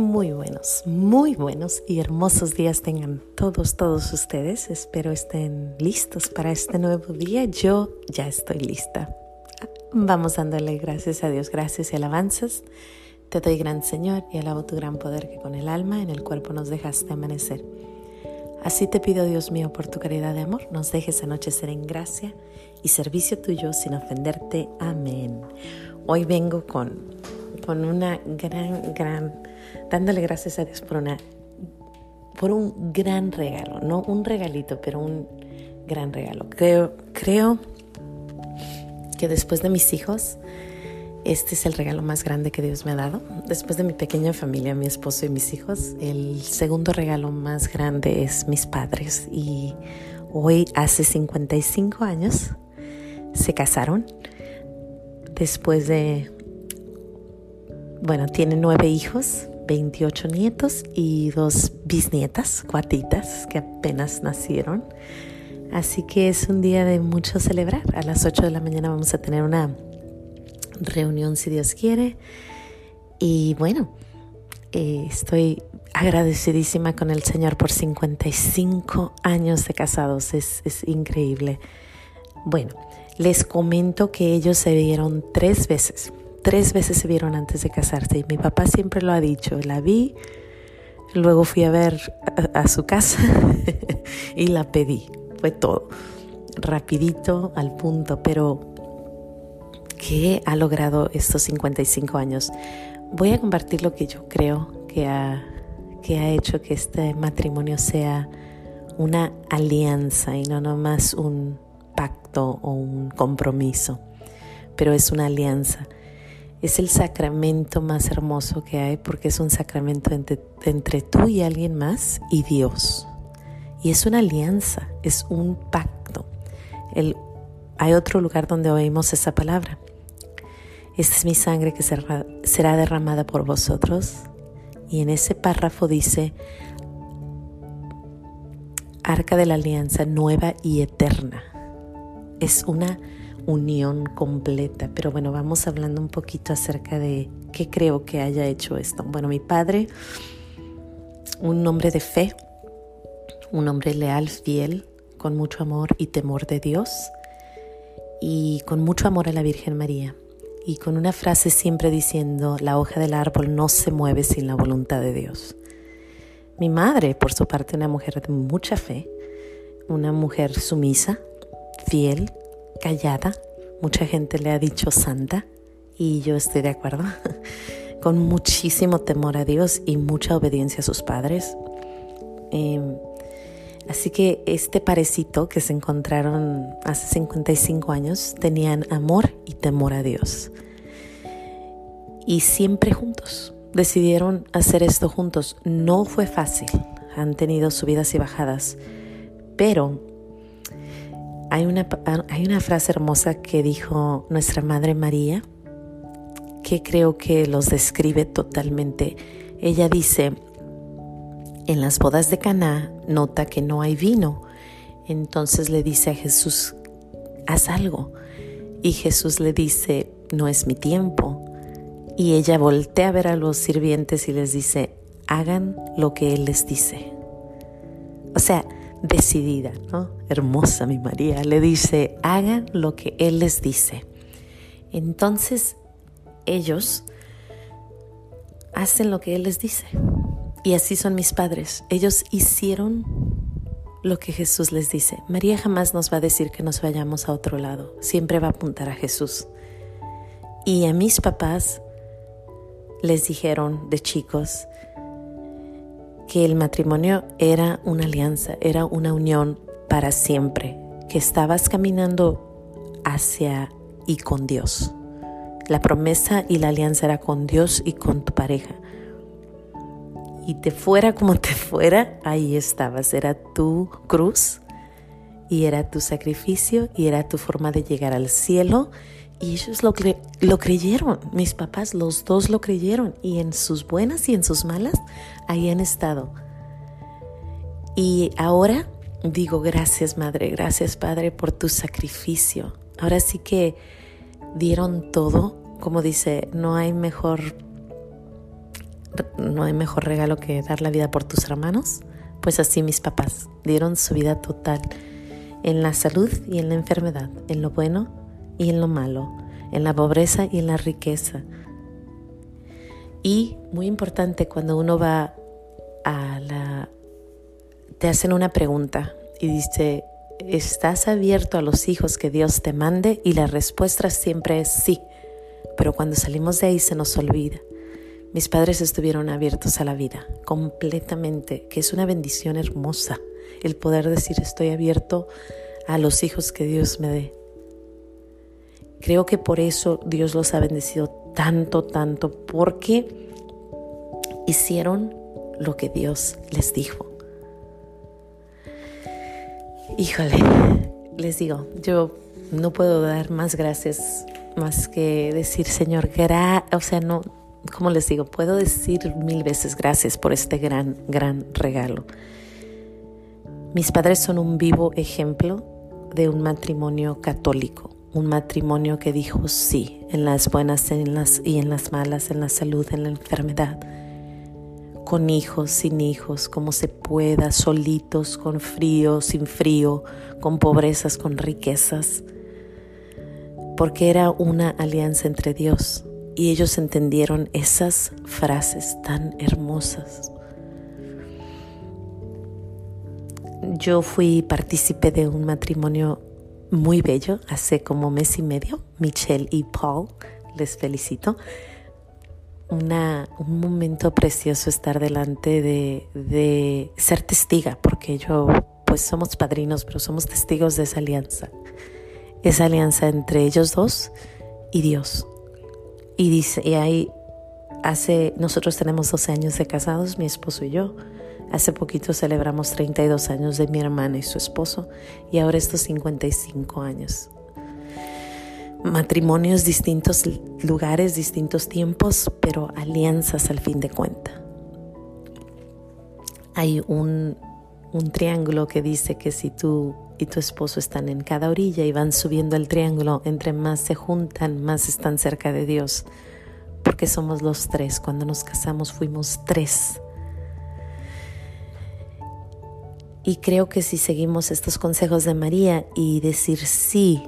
Muy buenos, muy buenos y hermosos días tengan todos, todos ustedes. Espero estén listos para este nuevo día. Yo ya estoy lista. Vamos dándole gracias a Dios, gracias y alabanzas. Te doy gran Señor y alabo tu gran poder que con el alma en el cuerpo nos dejaste amanecer. Así te pido, Dios mío, por tu caridad de amor, nos dejes anochecer en gracia y servicio tuyo sin ofenderte. Amén. Hoy vengo con, con una gran, gran dándole gracias a Dios por, una, por un gran regalo, no un regalito, pero un gran regalo. Creo, creo que después de mis hijos, este es el regalo más grande que Dios me ha dado. Después de mi pequeña familia, mi esposo y mis hijos, el segundo regalo más grande es mis padres. Y hoy, hace 55 años, se casaron. Después de, bueno, tienen nueve hijos, 28 nietos y dos bisnietas, cuatitas, que apenas nacieron. Así que es un día de mucho celebrar. A las 8 de la mañana vamos a tener una reunión, si Dios quiere. Y bueno, eh, estoy agradecidísima con el Señor por 55 años de casados. Es, es increíble. Bueno, les comento que ellos se vieron tres veces. Tres veces se vieron antes de casarse y mi papá siempre lo ha dicho. La vi, luego fui a ver a, su casa y la pedí. Fue todo. Rapidito, al punto, pero ¿qué ha logrado estos 55 años? Voy a compartir lo que yo creo que ha, que ha hecho que este matrimonio sea una alianza y no nomás un pacto o un compromiso, pero es una alianza es el sacramento más hermoso que hay porque es un sacramento entre, tú y alguien más y Dios. Y es una alianza, es un pacto. hay otro lugar donde oímos esa palabra. Esta es mi sangre que será, será derramada por vosotros. Y en ese párrafo dice, arca de la alianza nueva y eterna. Es una unión completa. Pero bueno, vamos hablando un poquito acerca de qué creo que haya hecho esto. Bueno, mi padre, un hombre de fe, un hombre leal, fiel, con mucho amor y temor de Dios y con mucho amor a la Virgen María y con una frase siempre diciendo, la hoja del árbol no se mueve sin la voluntad de Dios. Mi madre, por su parte, una mujer de mucha fe, una mujer sumisa, fiel, callada, mucha gente le ha dicho santa y yo estoy de acuerdo, con muchísimo temor a Dios y mucha obediencia a sus padres. Em, así que este parecito que se encontraron hace 55 años tenían amor y temor a Dios. Y siempre juntos. Decidieron hacer esto juntos. No fue fácil. Han tenido subidas y bajadas. Pero hay una, hay una frase hermosa que dijo nuestra Madre María que creo que los describe totalmente. Ella dice, en las bodas de Caná nota que no hay vino. Entonces le dice a Jesús, haz algo. Y Jesús le dice, no es mi tiempo. Y ella voltea a ver a los sirvientes y les dice, hagan lo que Él les dice. O sea, decidida, ¿no? Hermosa mi María, le dice, hagan lo que Él les dice. Entonces ellos hacen lo que Él les dice. Y así son mis padres. Ellos hicieron lo que Jesús les dice. María jamás nos va a decir que nos vayamos a otro lado. Siempre va a apuntar a Jesús. Y a mis papás les dijeron de chicos, que el matrimonio era una alianza, era una unión para siempre, que estabas caminando hacia y con Dios. La promesa y la alianza era con Dios y con tu pareja. Y te fuera como te fuera, ahí estabas. Era tu cruz y era tu sacrificio y era tu forma de llegar al cielo y ellos lo, creyeron, mis papás, los dos lo creyeron y en sus buenas y en sus malas, ahí han estado. Y ahora digo, gracias Madre, gracias Padre por tu sacrificio. Ahora sí que dieron todo, como dice, no hay mejor no hay mejor regalo que dar la vida por tus hermanos. Pues así mis papás dieron su vida total en la salud y en la enfermedad, en lo bueno y en lo malo, en la pobreza y en la riqueza. Y muy importante cuando uno va a la... te hacen una pregunta y dice, ¿estás abierto a los hijos que Dios te mande? Y la respuesta siempre es sí, pero cuando salimos de ahí se nos olvida. Mis padres estuvieron abiertos a la vida completamente, que es una bendición hermosa el poder decir estoy abierto a los hijos que Dios me dé. Creo que por eso Dios los ha bendecido tanto, tanto, porque hicieron lo que Dios les dijo. Híjole, les digo, yo no puedo dar más gracias más que decir, Señor, gra o sea, no, como les digo, puedo decir mil veces gracias por este gran, gran regalo. Mis padres son un vivo ejemplo de un matrimonio católico, un matrimonio que dijo sí en las buenas en las, y en las malas, en la salud, en la enfermedad, con hijos, sin hijos, como se pueda, solitos, con frío, sin frío, con pobrezas, con riquezas, porque era una alianza entre Dios y ellos entendieron esas frases tan hermosas. Yo fui partícipe de un matrimonio muy bello hace como mes y medio, Michelle y Paul, les felicito. Una, un momento precioso estar delante de, de ser testiga, porque yo, pues somos padrinos, pero somos testigos de esa alianza, esa alianza entre ellos dos y Dios. Y dice, y ahí hace, nosotros tenemos 12 años de casados, mi esposo y yo. Hace poquito celebramos 32 años de mi hermana y su esposo y ahora estos 55 años. Matrimonios, distintos lugares, distintos tiempos, pero alianzas al fin de cuenta. Hay un, un triángulo que dice que si tú y tu esposo están en cada orilla y van subiendo el triángulo, entre más se juntan, más están cerca de Dios, porque somos los tres. Cuando nos casamos fuimos tres. Y creo que si seguimos estos consejos de María y decir sí,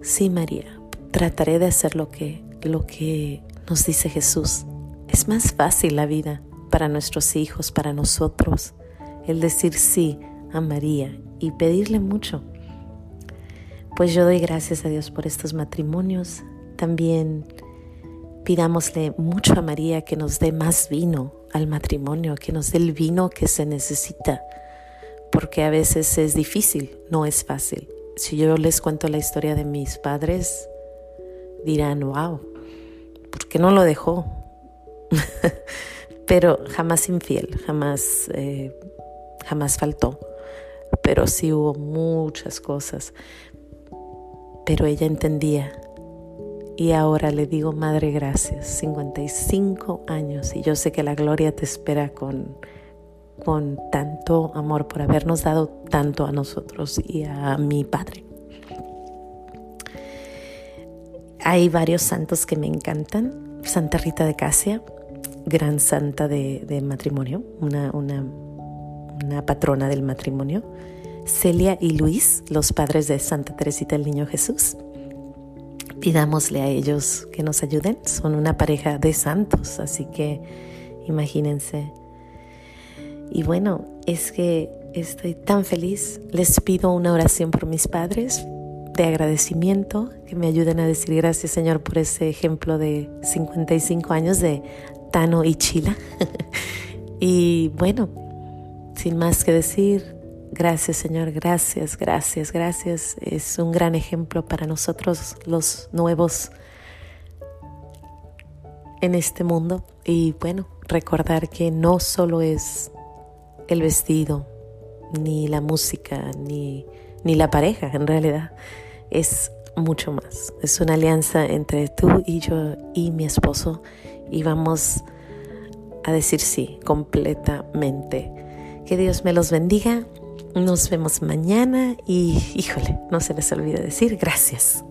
sí María, trataré de hacer lo que, lo que nos dice Jesús. Es más fácil la vida para nuestros hijos, para nosotros, el decir sí a María y pedirle mucho. Pues yo doy gracias a Dios por estos matrimonios. También pidámosle mucho a María que nos dé más vino al matrimonio, que nos dé el vino que se necesita, porque a veces es difícil, no es fácil. Si yo les cuento la historia de mis padres, dirán, wow, ¿por qué no lo dejó? Pero jamás infiel, jamás, eh, jamás faltó pero sí hubo muchas cosas. Pero ella entendía. Y ahora le digo, Madre, gracias. 55 años y yo sé que la gloria te espera con, con tanto amor por habernos dado tanto a nosotros y a mi Padre. Hay varios santos que me encantan. Santa Rita de Casia, gran santa de, matrimonio, una, una, una patrona del matrimonio. Celia y Luis, los padres de Santa Teresita del Niño Jesús. Pidámosle a ellos que nos ayuden. Son una pareja de santos, así que imagínense. Y bueno, es que estoy tan feliz. Les pido una oración por mis padres de agradecimiento, que me ayuden a decir gracias Señor por ese ejemplo de 55 años de Tano y Chila. y bueno, sin más que decir, Gracias Señor, gracias, gracias, gracias. Es un gran ejemplo para nosotros los nuevos en este mundo. Y bueno, recordar que no solo es el vestido, ni la música, ni, ni la pareja, en realidad es mucho más. Es una alianza entre tú y yo y mi esposo y vamos a decir sí completamente. Que Dios me los bendiga nos vemos mañana y, híjole, no se les olvide decir gracias.